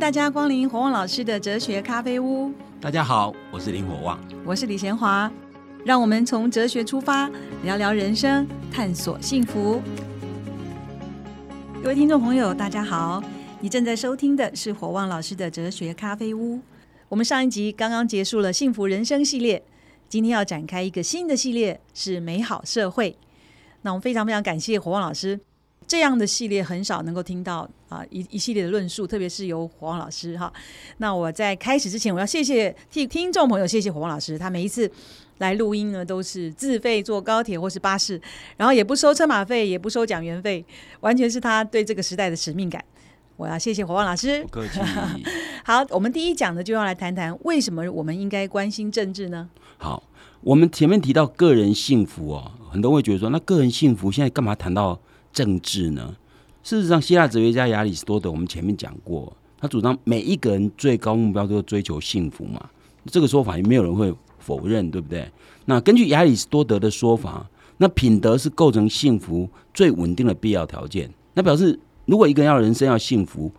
大家光临火旺老师的哲学咖啡屋。大家好，我是林火旺，我是李贤华。让我们从哲学出发，聊聊人生，探索幸福。各位听众朋友，大家好，你正在收听的是火旺老师的哲学咖啡屋。我们上一集刚刚结束了幸福人生系列，今天要展开一个新的系列，是美好社会。那我们非常非常感谢火旺老师。这样的系列很少能够听到啊，一一系列的论述，特别是由火旺老师哈。那我在开始之前，我要谢谢替听众朋友，谢谢火旺老师，他每一次来录音呢，都是自费坐高铁或是巴士，然后也不收车马费，也不收讲员费，完全是他对这个时代的使命感。我要谢谢火旺老师，不客气。好，我们第一讲呢，就要来谈谈为什么我们应该关心政治呢？好，我们前面提到个人幸福哦，很多人会觉得说，那个人幸福现在干嘛谈到？政治呢？事实上，希腊哲学家亚里士多德，我们前面讲过，他主张每一个人最高目标都是追求幸福嘛。这个说法也没有人会否认，对不对？那根据亚里士多德的说法，那品德是构成幸福最稳定的必要条件。那表示，如果一个人要人生要幸福，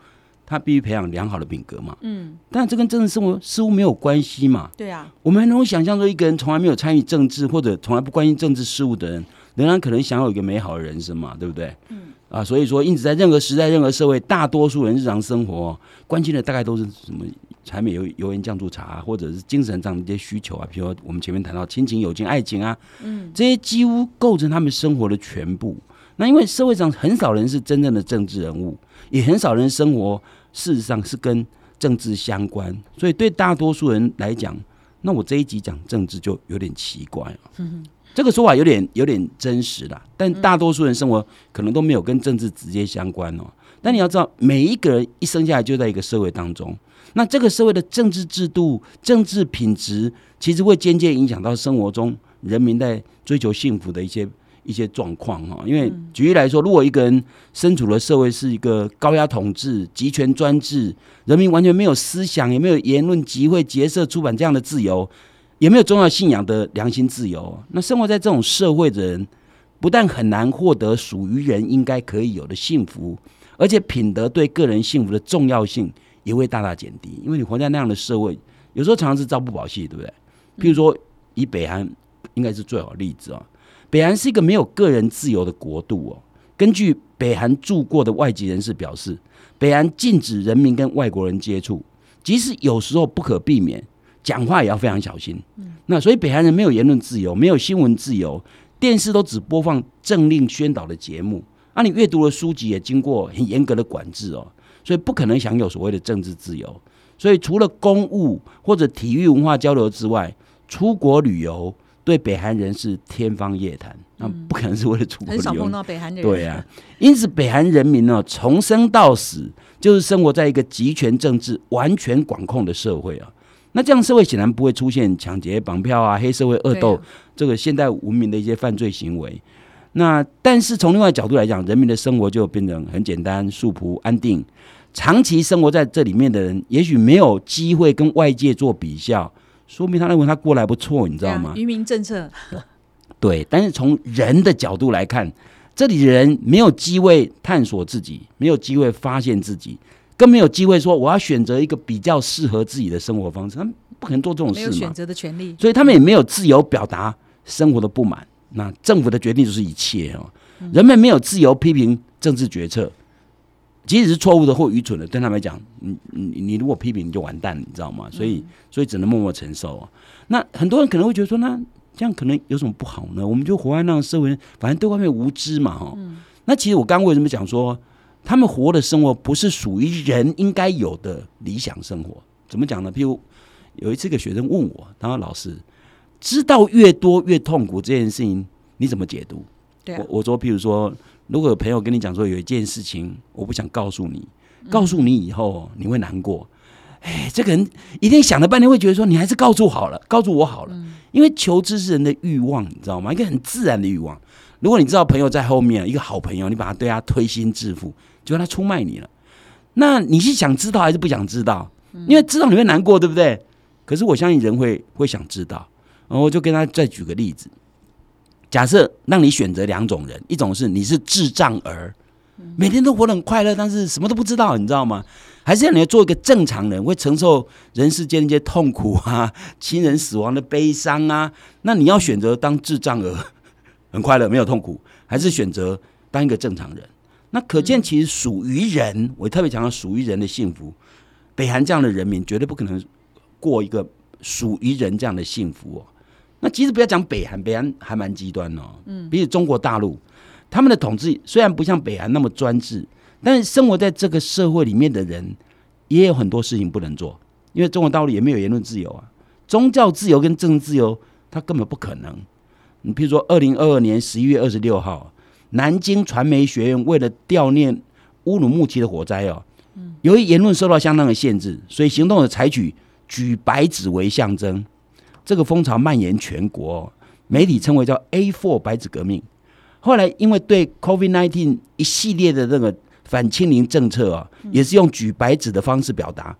他必须培养良好的品格嘛。嗯。但这跟政治生活似乎没有关系嘛？对啊。我们能够想象说，一个人从来没有参与政治，或者从来不关心政治事务的人。仍然可能享有一个美好的人生嘛，对不对？嗯啊，所以说，因此在任何时代、任何社会，大多数人日常生活关心的大概都是什么？柴米油油盐酱醋茶，或者是精神上的一些需求啊，比如说我们前面谈到亲情、友情、爱情啊，嗯，这些几乎构成他们生活的全部。那因为社会上很少人是真正的政治人物，也很少人生活事实上是跟政治相关，所以对大多数人来讲，那我这一集讲政治就有点奇怪了。嗯这个说法有点有点真实啦，但大多数人生活可能都没有跟政治直接相关哦。但你要知道，每一个人一生下来就在一个社会当中，那这个社会的政治制度、政治品质，其实会间接影响到生活中人民在追求幸福的一些一些状况哈。因为举例来说，如果一个人身处的社会是一个高压统治、集权专制，人民完全没有思想，也没有言论、集会、结社、出版这样的自由。也没有重要信仰的良心自由，那生活在这种社会的人，不但很难获得属于人应该可以有的幸福，而且品德对个人幸福的重要性也会大大减低。因为你活在那样的社会，有时候常常是朝不保夕，对不对？譬如说，以北韩应该是最好的例子啊。北韩是一个没有个人自由的国度哦。根据北韩住过的外籍人士表示，北韩禁止人民跟外国人接触，即使有时候不可避免。讲话也要非常小心。嗯那所以北韩人没有言论自由，没有新闻自由，电视都只播放政令宣导的节目。那你阅读的书籍也经过很严格的管制哦，所以不可能享有所谓的政治自由。所以除了公务或者体育文化交流之外，出国旅游对北韩人是天方夜谭。那不可能是为了出国旅游。很少碰到北韩人。对啊，因此北韩人民呢，从生到死就是生活在一个集权政治完全管控的社会啊。那这样社会显然不会出现抢劫、绑票啊、黑社会恶斗这个现代文明的一些犯罪行为。那但是从另外角度来讲，人民的生活就变成很简单、素朴、安定。长期生活在这里面的人，也许没有机会跟外界做比较，说明他认为他过来不错，你知道吗？愚民政策。对，但是从人的角度来看，这里的人没有机会探索自己，没有机会发现自己。更没有机会说我要选择一个比较适合自己的生活方式，他们不可能做这种事嘛。没有选择的权利，所以他们也没有自由表达生活的不满。那政府的决定就是一切哦。人们没有自由批评政治决策，即使是错误的或愚蠢的，对他们来讲，你你你如果批评你就完蛋，你知道吗？所以所以只能默默承受啊。那很多人可能会觉得说，那这样可能有什么不好呢？我们就活在那样社会，反正对外面无知嘛，哈。那其实我刚刚为什么讲说？他们活的生活不是属于人应该有的理想生活，怎么讲呢？譬如有一次，一个学生问我，他说：“老师，知道越多越痛苦这件事情，你怎么解读？”我我说：“譬如说，如果有朋友跟你讲说有一件事情，我不想告诉你，告诉你以后你会难过。哎，这个人一定想了半天，会觉得说你还是告诉好了，告诉我好了，因为求知是人的欲望，你知道吗？一个很自然的欲望。如果你知道朋友在后面，一个好朋友，你把他对他推心置腹。”就他出卖你了，那你是想知道还是不想知道？因为知道你会难过，对不对？可是我相信人会会想知道。然后我就跟他再举个例子：假设让你选择两种人，一种是你是智障儿，每天都活得很快乐，但是什么都不知道，你知道吗？还是让你做一个正常人，会承受人世间一些痛苦啊、亲人死亡的悲伤啊？那你要选择当智障儿，很快乐没有痛苦，还是选择当一个正常人？那可见，其实属于人，我特别强调属于人的幸福。北韩这样的人民绝对不可能过一个属于人这样的幸福哦。那其实不要讲北韩，北韩还蛮极端哦。嗯，比起中国大陆，他们的统治虽然不像北韩那么专制，但是生活在这个社会里面的人也有很多事情不能做，因为中国大陆也没有言论自由啊，宗教自由跟政治自由，它根本不可能。你比如说，二零二二年十一月二十六号，南京传媒学院为了悼念乌鲁木齐的火灾哦，由于言论受到相当的限制，所以行动者采取举白纸为象征。这个风潮蔓延全国，哦媒体称为叫 A Four 白纸革命。后来因为对 Covid nineteen 一系列的这个反清零政策啊，也是用举白纸的方式表达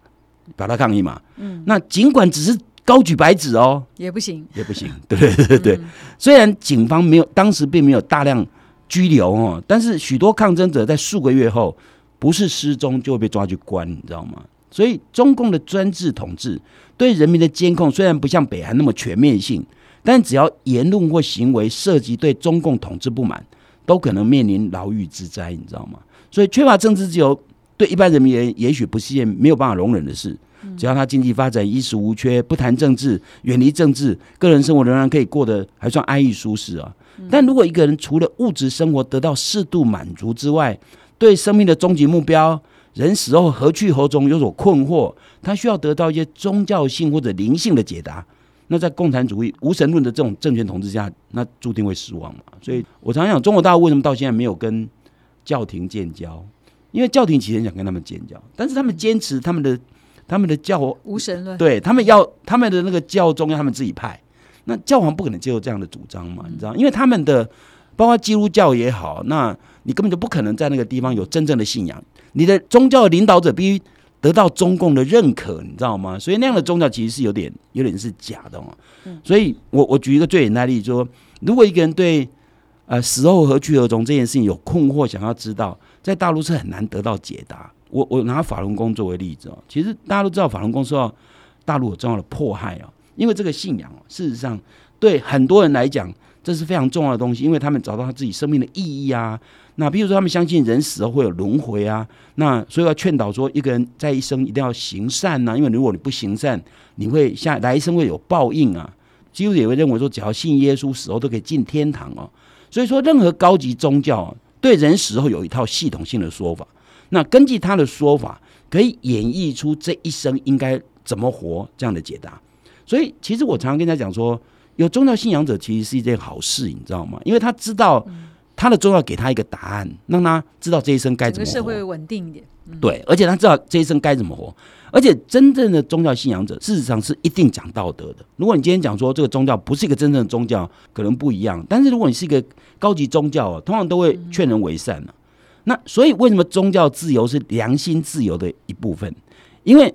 表达抗议嘛。嗯，那尽管只是高举白纸哦，也不行，也不行。对对对对，虽然警方没有当时并没有大量拘留哦，但是许多抗争者在数个月后不是失踪就会被抓去关，你知道吗？所以中共的专制统治。对人民的监控虽然不像北韩那么全面性，但只要言论或行为涉及对中共统治不满，都可能面临牢狱之灾，你知道吗？所以缺乏政治自由，对一般人民也也许不是件没有办法容忍的事。只要他经济发展衣食无缺，不谈政治，远离政治，个人生活仍然可以过得还算安逸舒适啊。但如果一个人除了物质生活得到适度满足之外，对生命的终极目标，人死后何去何从有所困惑，他需要得到一些宗教性或者灵性的解答。那在共产主义无神论的这种政权统治下，那注定会失望嘛。所以我常想，中国大陆为什么到现在没有跟教廷建交？因为教廷其实想跟他们建交，但是他们坚持他们的他们的教无神论，对他们要他们的那个教宗要他们自己派，那教皇不可能接受这样的主张嘛？你知道，因为他们的包括基督教也好，那你根本就不可能在那个地方有真正的信仰。你的宗教领导者必须得到中共的认可，你知道吗？所以那样的宗教其实是有点、有点是假的哦。所以我我举一个最简单的例子，说如果一个人对呃死后何去何从这件事情有困惑，想要知道，在大陆是很难得到解答。我我拿法轮功作为例子哦，其实大家都知道法轮功受到大陆有重要的迫害哦，因为这个信仰哦，事实上对很多人来讲，这是非常重要的东西，因为他们找到他自己生命的意义啊。那比如说，他们相信人死后会有轮回啊，那所以要劝导说，一个人在一生一定要行善呐，因为如果你不行善，你会下来生会有报应啊。基督也会认为说，只要信耶稣，死后都可以进天堂哦。所以说，任何高级宗教对人死后有一套系统性的说法，那根据他的说法，可以演绎出这一生应该怎么活这样的解答。所以，其实我常常跟他讲说，有宗教信仰者其实是一件好事，你知道吗？因为他知道。他的宗教给他一个答案，让他知道这一生该怎么活。社会稳定一点，对，而且他知道这一生该怎么活。而且真正的宗教信仰者，事实上是一定讲道德的。如果你今天讲说这个宗教不是一个真正的宗教，可能不一样。但是如果你是一个高级宗教通常都会劝人为善那所以为什么宗教自由是良心自由的一部分？因为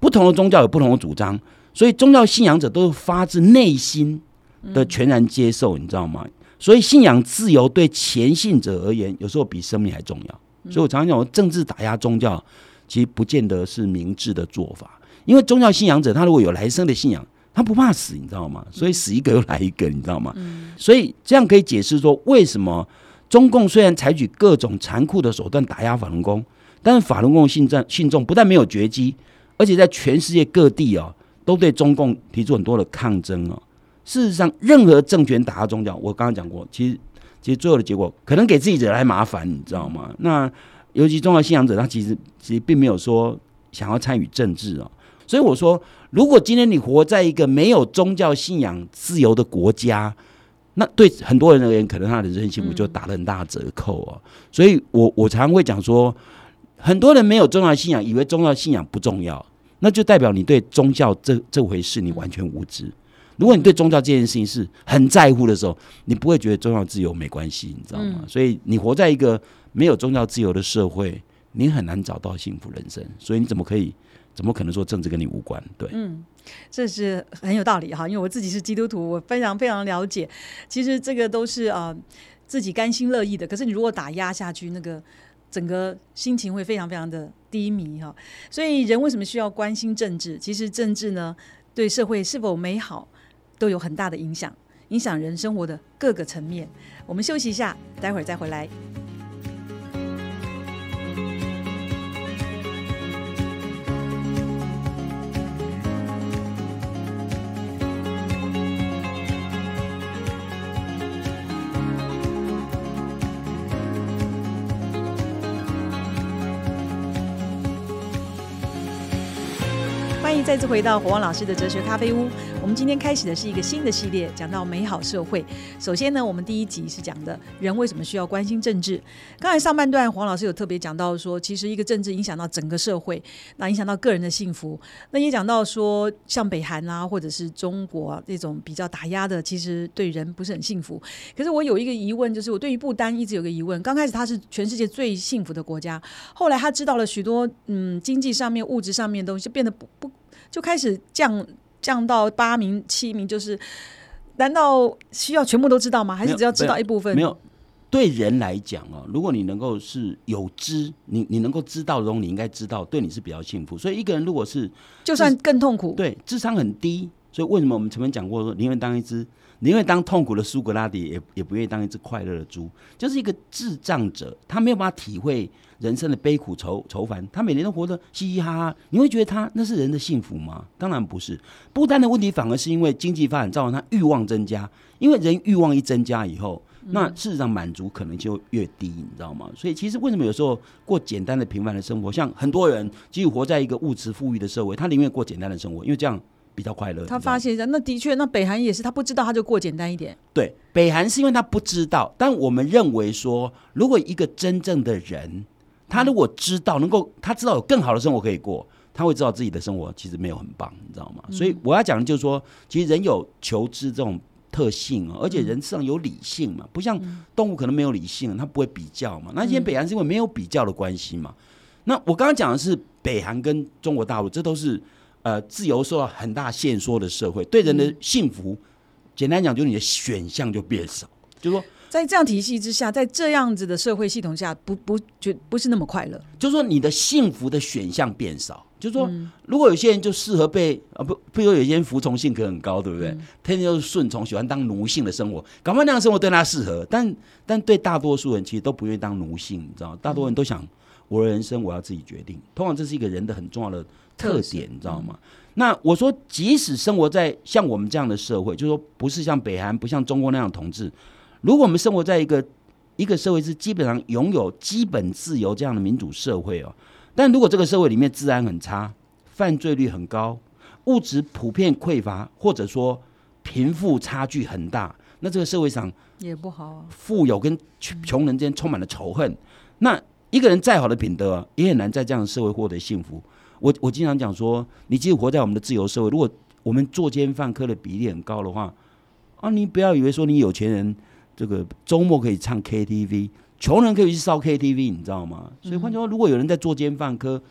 不同的宗教有不同的主张，所以宗教信仰者都是发自内心的全然接受，你知道吗？所以，信仰自由对前信者而言，有时候比生命还重要。所以我常常讲，政治打压宗教，其实不见得是明智的做法。因为宗教信仰者，他如果有来生的信仰，他不怕死，你知道吗？所以死一个又来一个，你知道吗？所以这样可以解释说，为什么中共虽然采取各种残酷的手段打压法轮功，但是法轮功信众信众不但没有绝迹，而且在全世界各地哦，都对中共提出很多的抗争哦。事实上，任何政权打压宗教，我刚刚讲过，其实其实最后的结果可能给自己惹来麻烦，你知道吗？那尤其宗教信仰者，他其实其实并没有说想要参与政治哦。所以我说，如果今天你活在一个没有宗教信仰自由的国家，那对很多人而言，可能他的人生幸福就打了很大折扣啊。所以我我常常会讲说，很多人没有宗教信仰，以为宗教信仰不重要，那就代表你对宗教这这回事你完全无知。如果你对宗教这件事情是很在乎的时候，你不会觉得宗教自由没关系，你知道吗？所以你活在一个没有宗教自由的社会，你很难找到幸福人生。所以你怎么可以？怎么可能说政治跟你无关？对，嗯，这是很有道理哈。因为我自己是基督徒，我非常非常了解。其实这个都是啊自己甘心乐意的。可是你如果打压下去，那个。整个心情会非常非常的低迷哈。所以人为什么需要关心政治？其实政治呢，对社会是否美好都有很大的影响，影响人生活的各个层面。我们休息一下，待会儿再回来。再次回到火旺老师的哲学咖啡屋。我们今天开始的是一个新的系列，讲到美好社会。首先呢，我们第一集是讲的人为什么需要关心政治。刚才上半段黄老师有特别讲到说，其实一个政治影响到整个社会，那影响到个人的幸福。那也讲到说，像北韩啊，或者是中国这种比较打压的，其实对人不是很幸福。可是我有一个疑问，就是我对于不丹一直有个疑问。刚开始它是全世界最幸福的国家，后来他知道了许多嗯经济上面、物质上面的东西，变得不不就开始降。降到八名、七名，就是难道需要全部都知道吗？还是只要知道一部分？没有，对人来讲哦，如果你能够是有知，你你能够知道的东西，你应该知道，对你是比较幸福。所以一个人如果是就算更痛苦，对智商很低，所以为什么我们前面讲过说，宁愿当一只宁愿当痛苦的苏格拉底，也也不愿意当一只快乐的猪，就是一个智障者，他没有办法体会。人生的悲苦愁愁烦，他每年都活得嘻嘻哈哈，你会觉得他那是人的幸福吗？当然不是。不单的问题反而是因为经济发展造成他欲望增加，因为人欲望一增加以后，那事实上满足可能就越低，你知道吗？所以其实为什么有时候过简单的平凡的生活，像很多人即使活在一个物质富裕的社会，他宁愿过简单的生活，因为这样比较快乐。他发现一下那的确，那北韩也是，他不知道他就过简单一点。对，北韩是因为他不知道，但我们认为说，如果一个真正的人。他如果知道能够，他知道有更好的生活可以过，他会知道自己的生活其实没有很棒，你知道吗？所以我要讲的就是说，其实人有求知这种特性啊，而且人身上有理性嘛，不像动物可能没有理性，它不会比较嘛。那今天北韩是因为没有比较的关系嘛？那我刚刚讲的是北韩跟中国大陆，这都是呃自由受到很大限缩的社会，对人的幸福，简单讲就是你的选项就变少，就是说。在这样体系之下，在这样子的社会系统下，不不觉不是那么快乐。就是说，你的幸福的选项变少。就是说，如果有些人就适合被啊不，比如有些人服从性格很高，对不对？天天就是顺从，喜欢当奴性的生活，搞不好那样生活对他适合。但但对大多数人其实都不愿意当奴性，你知道？大多人都想我的人生我要自己决定。通常这是一个人的很重要的特点，你知道吗？那我说，即使生活在像我们这样的社会，就是说不是像北韩、不像中国那样统治。如果我们生活在一个一个社会是基本上拥有基本自由这样的民主社会哦，但如果这个社会里面治安很差，犯罪率很高，物质普遍匮乏，或者说贫富差距很大，那这个社会上也不好啊。富有跟穷人之间充满了仇恨，那一个人再好的品德也很难在这样的社会获得幸福。我我经常讲说，你即使活在我们的自由社会，如果我们作奸犯科的比例很高的话，啊，你不要以为说你有钱人。这个周末可以唱 KTV，穷人可以去烧 KTV，你知道吗？所以换句话说，如果有人在作奸犯科，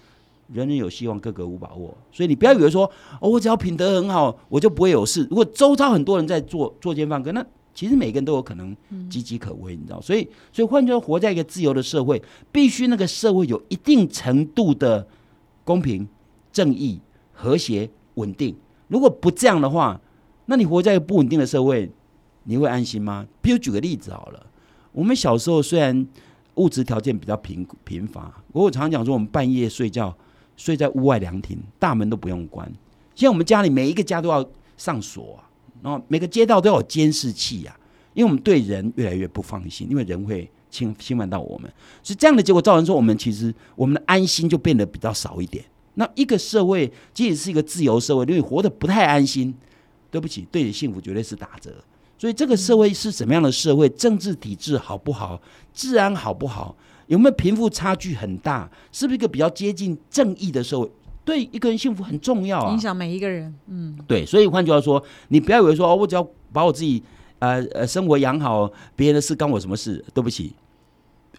人人有希望，个个无把握。所以你不要以为说，哦，我只要品德很好，我就不会有事。如果周遭很多人在做作奸犯科，那其实每个人都有可能岌岌可危，你知道？所以，所以换句话说，活在一个自由的社会，必须那个社会有一定程度的公平、正义、和谐、稳定。如果不这样的话，那你活在一个不稳定的社会。你会安心吗？比如举个例子好了，我们小时候虽然物质条件比较贫贫乏，我常常讲说，我们半夜睡觉睡在屋外凉亭，大门都不用关。现在我们家里每一个家都要上锁啊，然后每个街道都要有监视器呀，因为我们对人越来越不放心，因为人会侵侵犯到我们，所以这样的结果造成说，我们其实我们的安心就变得比较少一点。那一个社会即使是一个自由社会，因为活得不太安心，对不起，对你幸福绝对是打折。所以这个社会是什么样的社会？政治体制好不好？治安好不好？有没有贫富差距很大？是不是一个比较接近正义的社会？对一个人幸福很重要啊，影响每一个人。嗯，对。所以换句话说，你不要以为说哦，我只要把我自己呃呃生活养好，别人的事干我什么事？对不起，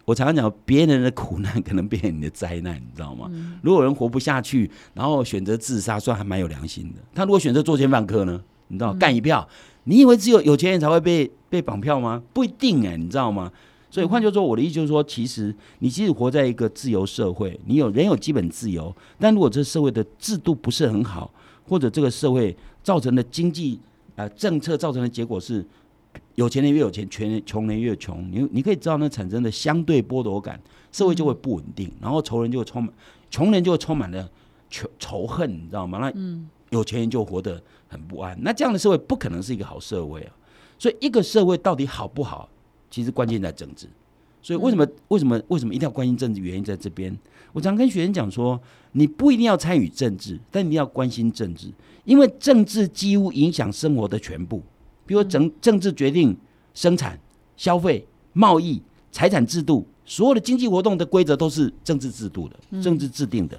我常常讲，别人的苦难可能变成你的灾难，你知道吗？如果人活不下去，然后选择自杀，算还蛮有良心的。他如果选择做奸犯科呢？你知道，干一票。你以为只有有钱人才会被被绑票吗？不一定哎，你知道吗？所以换句话说，我的意思就是说，其实你即使活在一个自由社会，你有人有基本自由，但如果这社会的制度不是很好，或者这个社会造成的经济啊政策造成的结果是有钱人越有钱，穷穷人越穷，你你可以知道那产生的相对剥夺感，社会就会不稳定，然后仇人就会充满，穷人就会充满了仇仇恨，你知道吗？那有钱人就活得很不安，那这样的社会不可能是一个好社会啊。所以一个社会到底好不好？其实关键在政治，所以为什么为什么为什么一定要关心政治？原因在这边。我常跟学生讲说，你不一定要参与政治，但你要关心政治，因为政治几乎影响生活的全部。比如政政治决定生产、消费、贸易、财产制度，所有的经济活动的规则都是政治制度的，政治制定的。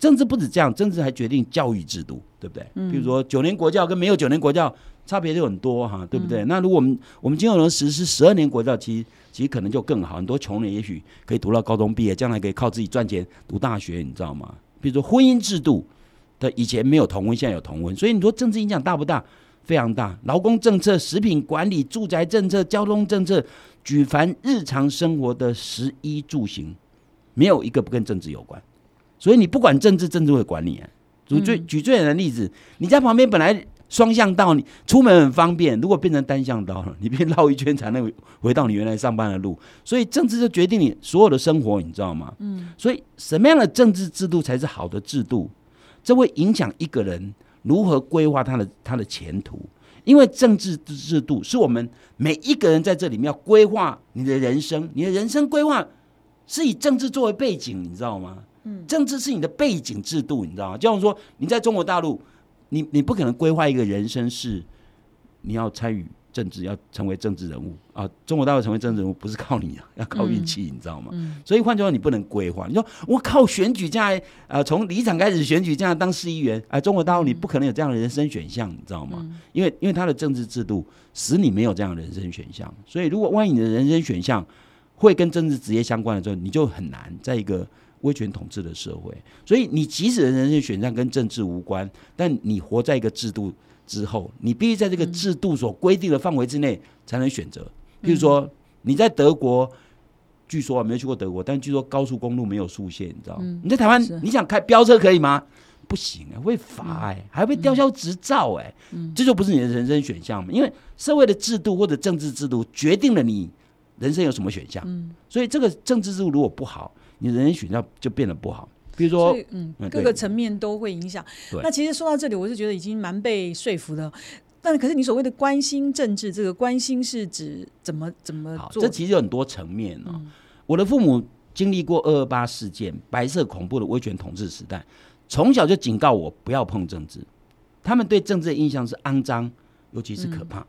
政治不止这样，政治还决定教育制度，对不对？比如说九年国教跟没有九年国教。差别就很多哈，对不对？那如果我们我们今后能实施十二年国教，其实其实可能就更好。很多穷人也许可以读到高中毕业，将来可以靠自己赚钱读大学，你知道吗？比如说婚姻制度的以前没有同婚，现在有同婚，所以你说政治影响大不大？非常大。劳工政策、食品管理、住宅政策、交通政策，举凡日常生活的食衣住行，没有一个不跟政治有关。所以你不管政治，政治会管你。啊举最举最简单的例子，你在旁边本来。双向道，你出门很方便。如果变成单向道了，你必须绕一圈才能回到你原来上班的路。所以政治就决定你所有的生活，你知道吗？嗯。所以什么样的政治制度才是好的制度？这会影响一个人如何规划他的他的前途。因为政治制度是我们每一个人在这里面要规划你的人生，你的人生规划是以政治作为背景，你知道吗？嗯。政治是你的背景制度，你知道吗？就像说你在中国大陆。你你不可能规划一个人生是你要参与政治，要成为政治人物啊！中国大陆成为政治人物不是靠你啊，要靠运气，你知道吗？所以换句话说，你不能规划。你说我靠选举这样啊，从离场开始选举这样当市议员啊，中国大陆你不可能有这样的人生选项，你知道吗？因为因为他的政治制度使你没有这样的人生选项。所以如果万一你的人生选项会跟政治职业相关的时候，你就很难在一个。威权统治的社会，所以你即使人生选项跟政治无关，但你活在一个制度之后，你必须在这个制度所规定的范围之内才能选择。譬如说，你在德国，据说啊，没有去过德国，但据说高速公路没有速限，你知道？你在台湾，你想开飙车可以吗？不行啊，会罚哎，还会吊销执照哎，这就不是你的人生选项嘛？因为社会的制度或者政治制度决定了你人生有什么选项，所以这个政治制度如果不好。你人生选项就变得不好，比如说，嗯，各个层面都会影响。那其实说到这里，我是觉得已经蛮被说服的。但可是你所谓的关心政治，这个关心是指怎么怎么做？这其实有很多层面哦。我的父母经历过二二八事件、白色恐怖的威权统治时代，从小就警告我不要碰政治。他们对政治的印象是肮脏，尤其是可怕。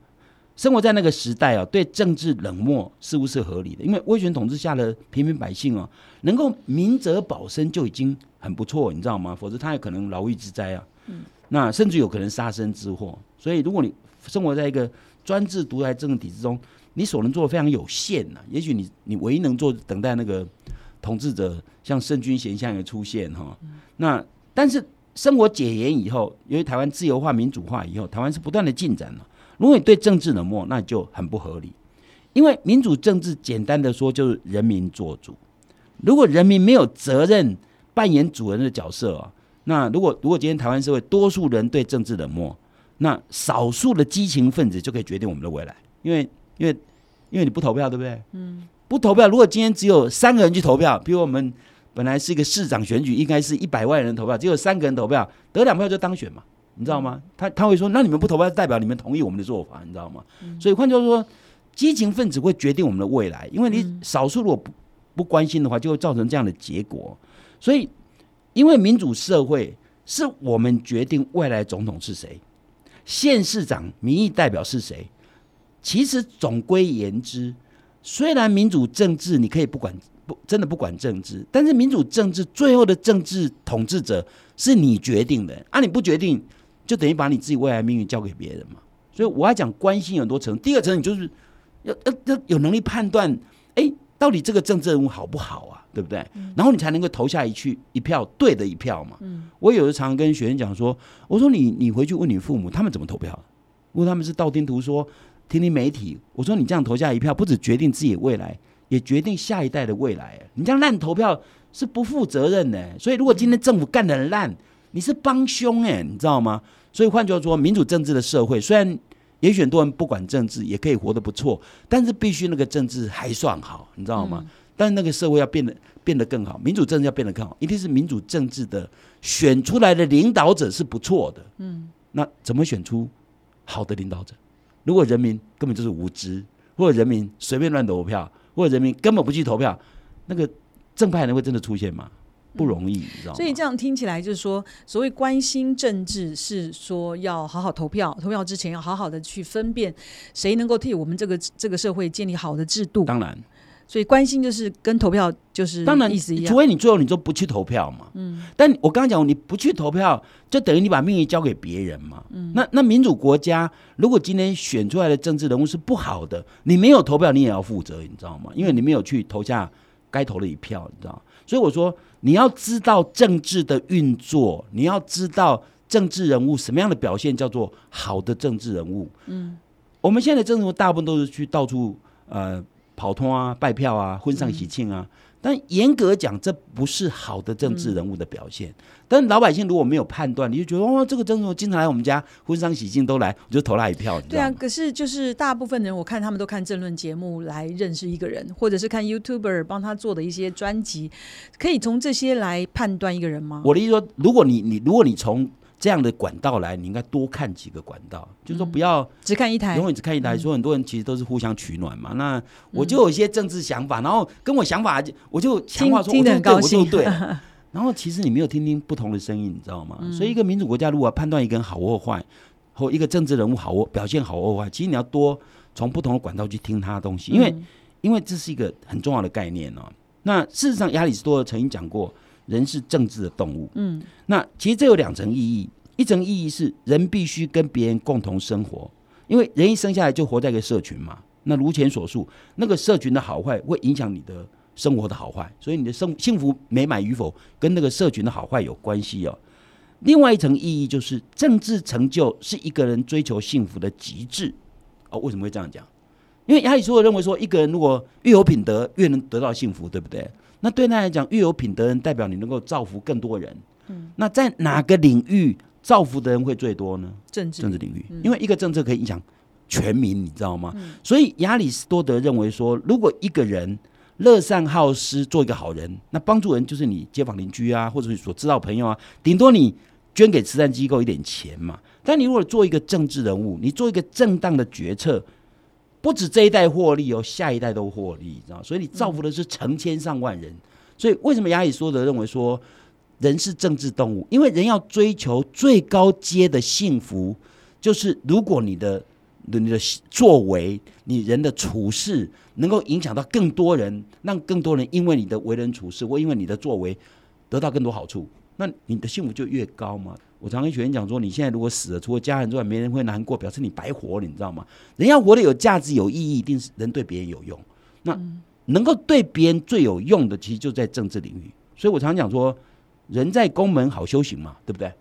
生活在那个时代啊，对政治冷漠似乎是合理的，因为威权统治下的平民百姓啊，能够明哲保身就已经很不错，你知道吗？否则他也可能牢狱之灾啊。嗯，那甚至有可能杀身之祸。所以，如果你生活在一个专制独裁政治体制中，你所能做的非常有限呐。也许你你唯一能做，等待那个统治者像圣君贤相的出现哈。那但是生活解严以后，因为台湾自由化、民主化以后，台湾是不断的进展了。如果你对政治冷漠，那就很不合理。因为民主政治简单的说就是人民做主。如果人民没有责任扮演主人的角色啊，那如果如果今天台湾社会多数人对政治冷漠，那少数的激情分子就可以决定我们的未来。因为因为因为你不投票，对不对？嗯。不投票，如果今天只有三个人去投票，比如我们本来是一个市长选举，应该是一百万人投票，只有三个人投票，得两票就当选嘛。你知道吗？他他会说，那你们不投票，代表你们同意我们的做法，你知道吗？所以换句话说，激情分子会决定我们的未来，因为你少数如果不不关心的话，就会造成这样的结果。所以，因为民主社会是我们决定未来总统是谁，县市长民意代表是谁。其实总归言之，虽然民主政治你可以不管不真的不管政治，但是民主政治最后的政治统治者是你决定的啊！你不决定。就等于把你自己未来命运交给别人嘛，所以我要讲关心很多层。第二个层，你就是要要要有能力判断，哎，到底这个政治人物好不好啊？对不对？然后你才能够投下一去一票对的一票嘛。我有时常跟学生讲说，我说你你回去问你父母，他们怎么投票？问他们是道听途说，听听媒体。我说你这样投下一票，不止决定自己的未来，也决定下一代的未来。你这样烂投票是不负责任的。所以，如果今天政府干得很烂，你是帮凶哎，你知道吗？所以换句话说，民主政治的社会，虽然也许很多人不管政治也可以活得不错，但是必须那个政治还算好，你知道吗？但是那个社会要变得变得更好，民主政治要变得更好，一定是民主政治的选出来的领导者是不错的。嗯，那怎么选出好的领导者？如果人民根本就是无知，或者人民随便乱投票，或者人民根本不去投票，那个正派人会真的出现吗？不容易，你知道吗？所以这样听起来就是说，所谓关心政治，是说要好好投票，投票之前要好好的去分辨谁能够替我们这个这个社会建立好的制度。当然，所以关心就是跟投票就是当然意思一样。除非你最后你就不去投票嘛。嗯。但我刚刚讲，你不去投票，就等于你把命运交给别人嘛。嗯。那那民主国家，如果今天选出来的政治人物是不好的，你没有投票，你也要负责，你知道吗？因为你没有去投下该投的一票，你知道。所以我说。你要知道政治的运作，你要知道政治人物什么样的表现叫做好的政治人物。嗯，我们现在的政治人物大部分都是去到处呃跑通啊、拜票啊、婚丧喜庆啊。但严格讲，这不是好的政治人物的表现。但老百姓如果没有判断，你就觉得哦，这个政治人物经常来我们家，婚丧喜庆都来，我就投他一票。对啊，可是就是大部分人，我看他们都看政论节目来认识一个人，或者是看 YouTuber 帮他做的一些专辑，可以从这些来判断一个人吗？我的意思说，如果你你如果你从这样的管道来，你应该多看几个管道，就是说不要只看一台，永远只看一台。说很多人其实都是互相取暖嘛。那我就有一些政治想法，然后跟我想法，我就强化说，我就对，我就对。然后其实你没有听听不同的声音，你知道吗？所以一个民主国家如果要判断一个人好或坏，或一个政治人物好或表现好或坏，其实你要多从不同的管道去听他的东西，因为因为这是一个很重要的概念哦。那事实上，亚里士多德曾经讲过。人是政治的动物，嗯，那其实这有两层意义，一层意义是人必须跟别人共同生活，因为人一生下来就活在一个社群嘛。那如前所述，那个社群的好坏会影响你的生活的好坏，所以你的生幸福美满与否跟那个社群的好坏有关系哦。另外一层意义就是政治成就是一个人追求幸福的极致哦。为什么会这样讲？因为亚里士多德认为说，一个人如果越有品德，越能得到幸福，对不对？那对他来讲，越有品德人代表你能够造福更多人。嗯，那在哪个领域造福的人会最多呢？政治政治领域，因为一个政策可以影响全民，你知道吗？所以亚里士多德认为说，如果一个人乐善好施，做一个好人，那帮助人就是你街坊邻居啊，或者是所知道朋友啊，顶多你捐给慈善机构一点钱嘛。但你如果做一个政治人物，你做一个正当的决策。不止这一代获利哦，下一代都获利，知道所以你造福的是成千上万人。所以为什么亚里士多德认为说人是政治动物？因为人要追求最高阶的幸福，就是如果你的你的作为、你人的处事能够影响到更多人，让更多人因为你的为人处事或因为你的作为得到更多好处，那你的幸福就越高嘛。我常跟学员讲说，你现在如果死了，除了家人之外，没人会难过，表示你白活了，你知道吗？人要活得有价值、有意义，一定是人对别人有用。那能够对别人最有用的，其实就在政治领域。所以我常讲说，人在宫门好修行嘛，对不对？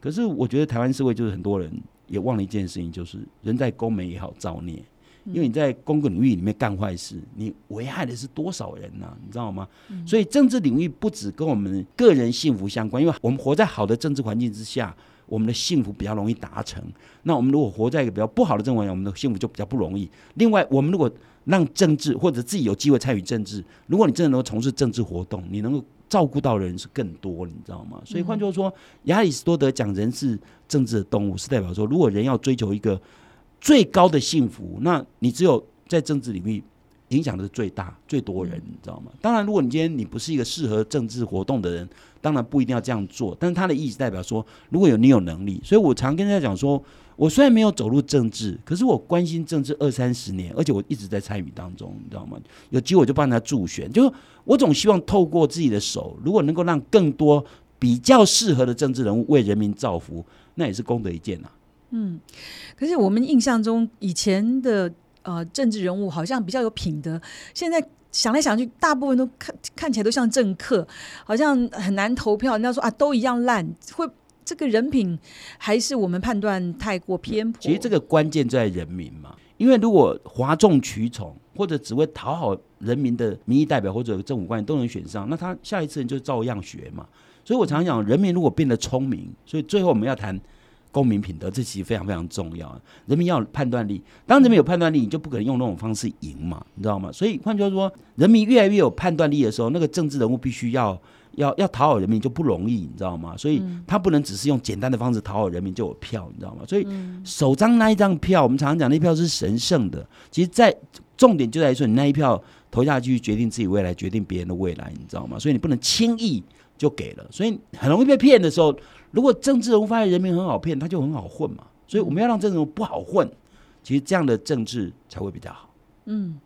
可是我觉得台湾社会就是很多人也忘了一件事情，就是人在宫门也好造孽。因为你在公共领域里面干坏事，你危害的是多少人呢？你知道吗？所以政治领域不止跟我们个人幸福相关，因为我们活在好的政治环境之下，我们的幸福比较容易达成。那我们如果活在一个比较不好的政治环境，我们的幸福就比较不容易。另外，我们如果让政治或者自己有机会参与政治，如果你真的能够从事政治活动，你能够照顾到的人是更多，你知道吗？所以换句话说，亚里士多德讲人是政治的动物，是代表说，如果人要追求一个。最高的幸福，那你只有在政治领域影响的是最大、最多人，你知道吗？当然，如果你今天你不是一个适合政治活动的人，当然不一定要这样做。但是他的意思代表说，如果有你有能力，所以我常跟大家讲说，我虽然没有走入政治，可是我关心政治二三十年，而且我一直在参与当中，你知道吗？有机会我就帮他助选，就是我总希望透过自己的手，如果能够让更多比较适合的政治人物为人民造福，那也是功德一件呐。嗯，可是我们印象中以前的呃政治人物好像比较有品德，现在想来想去，大部分都看看起来都像政客，好像很难投票。人家说啊，都一样烂，会这个人品还是我们判断太过偏颇。其实这个关键在人民嘛，因为如果哗众取宠。或者只为讨好人民的民意代表或者政府官员都能选上，那他下一次人就照样学嘛。所以我常常讲，人民如果变得聪明，所以最后我们要谈公民品德，这其实非常非常重要。人民要有判断力，当人民有判断力，你就不可能用那种方式赢嘛，你知道吗？所以换句话说，人民越来越有判断力的时候，那个政治人物必须要要要讨好人民就不容易，你知道吗？所以他不能只是用简单的方式讨好人民就有票，你知道吗？所以首张那一张票，我们常常讲那票是神圣的，其实，在重点就在于说，你那一票投下去，决定自己未来，决定别人的未来，你知道吗？所以你不能轻易就给了，所以很容易被骗的时候，如果政治人物发现人民很好骗，他就很好混嘛。所以我们要让政治人物不好混，其实这样的政治才会比较好。嗯，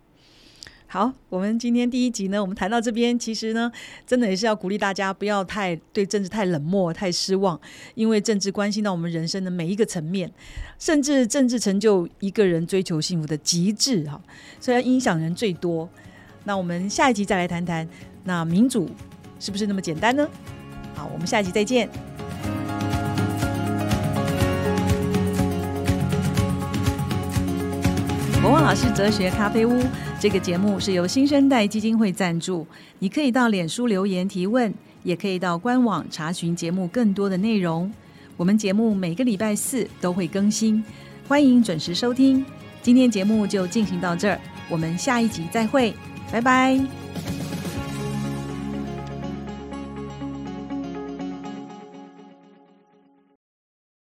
好，我们今天第一集呢，我们谈到这边，其实呢，真的也是要鼓励大家不要太对政治太冷漠、太失望，因为政治关系到我们人生的每一个层面，甚至政治成就一个人追求幸福的极致哈，虽然影响人最多。那我们下一集再来谈谈，那民主是不是那么简单呢？好，我们下一集再见。国旺老师哲学咖啡屋这个节目是由新生代基金会赞助，你可以到脸书留言提问，也可以到官网查询节目更多的内容。我们节目每个礼拜四都会更新，欢迎准时收听。今天节目就进行到这儿，我们下一集再会，拜拜。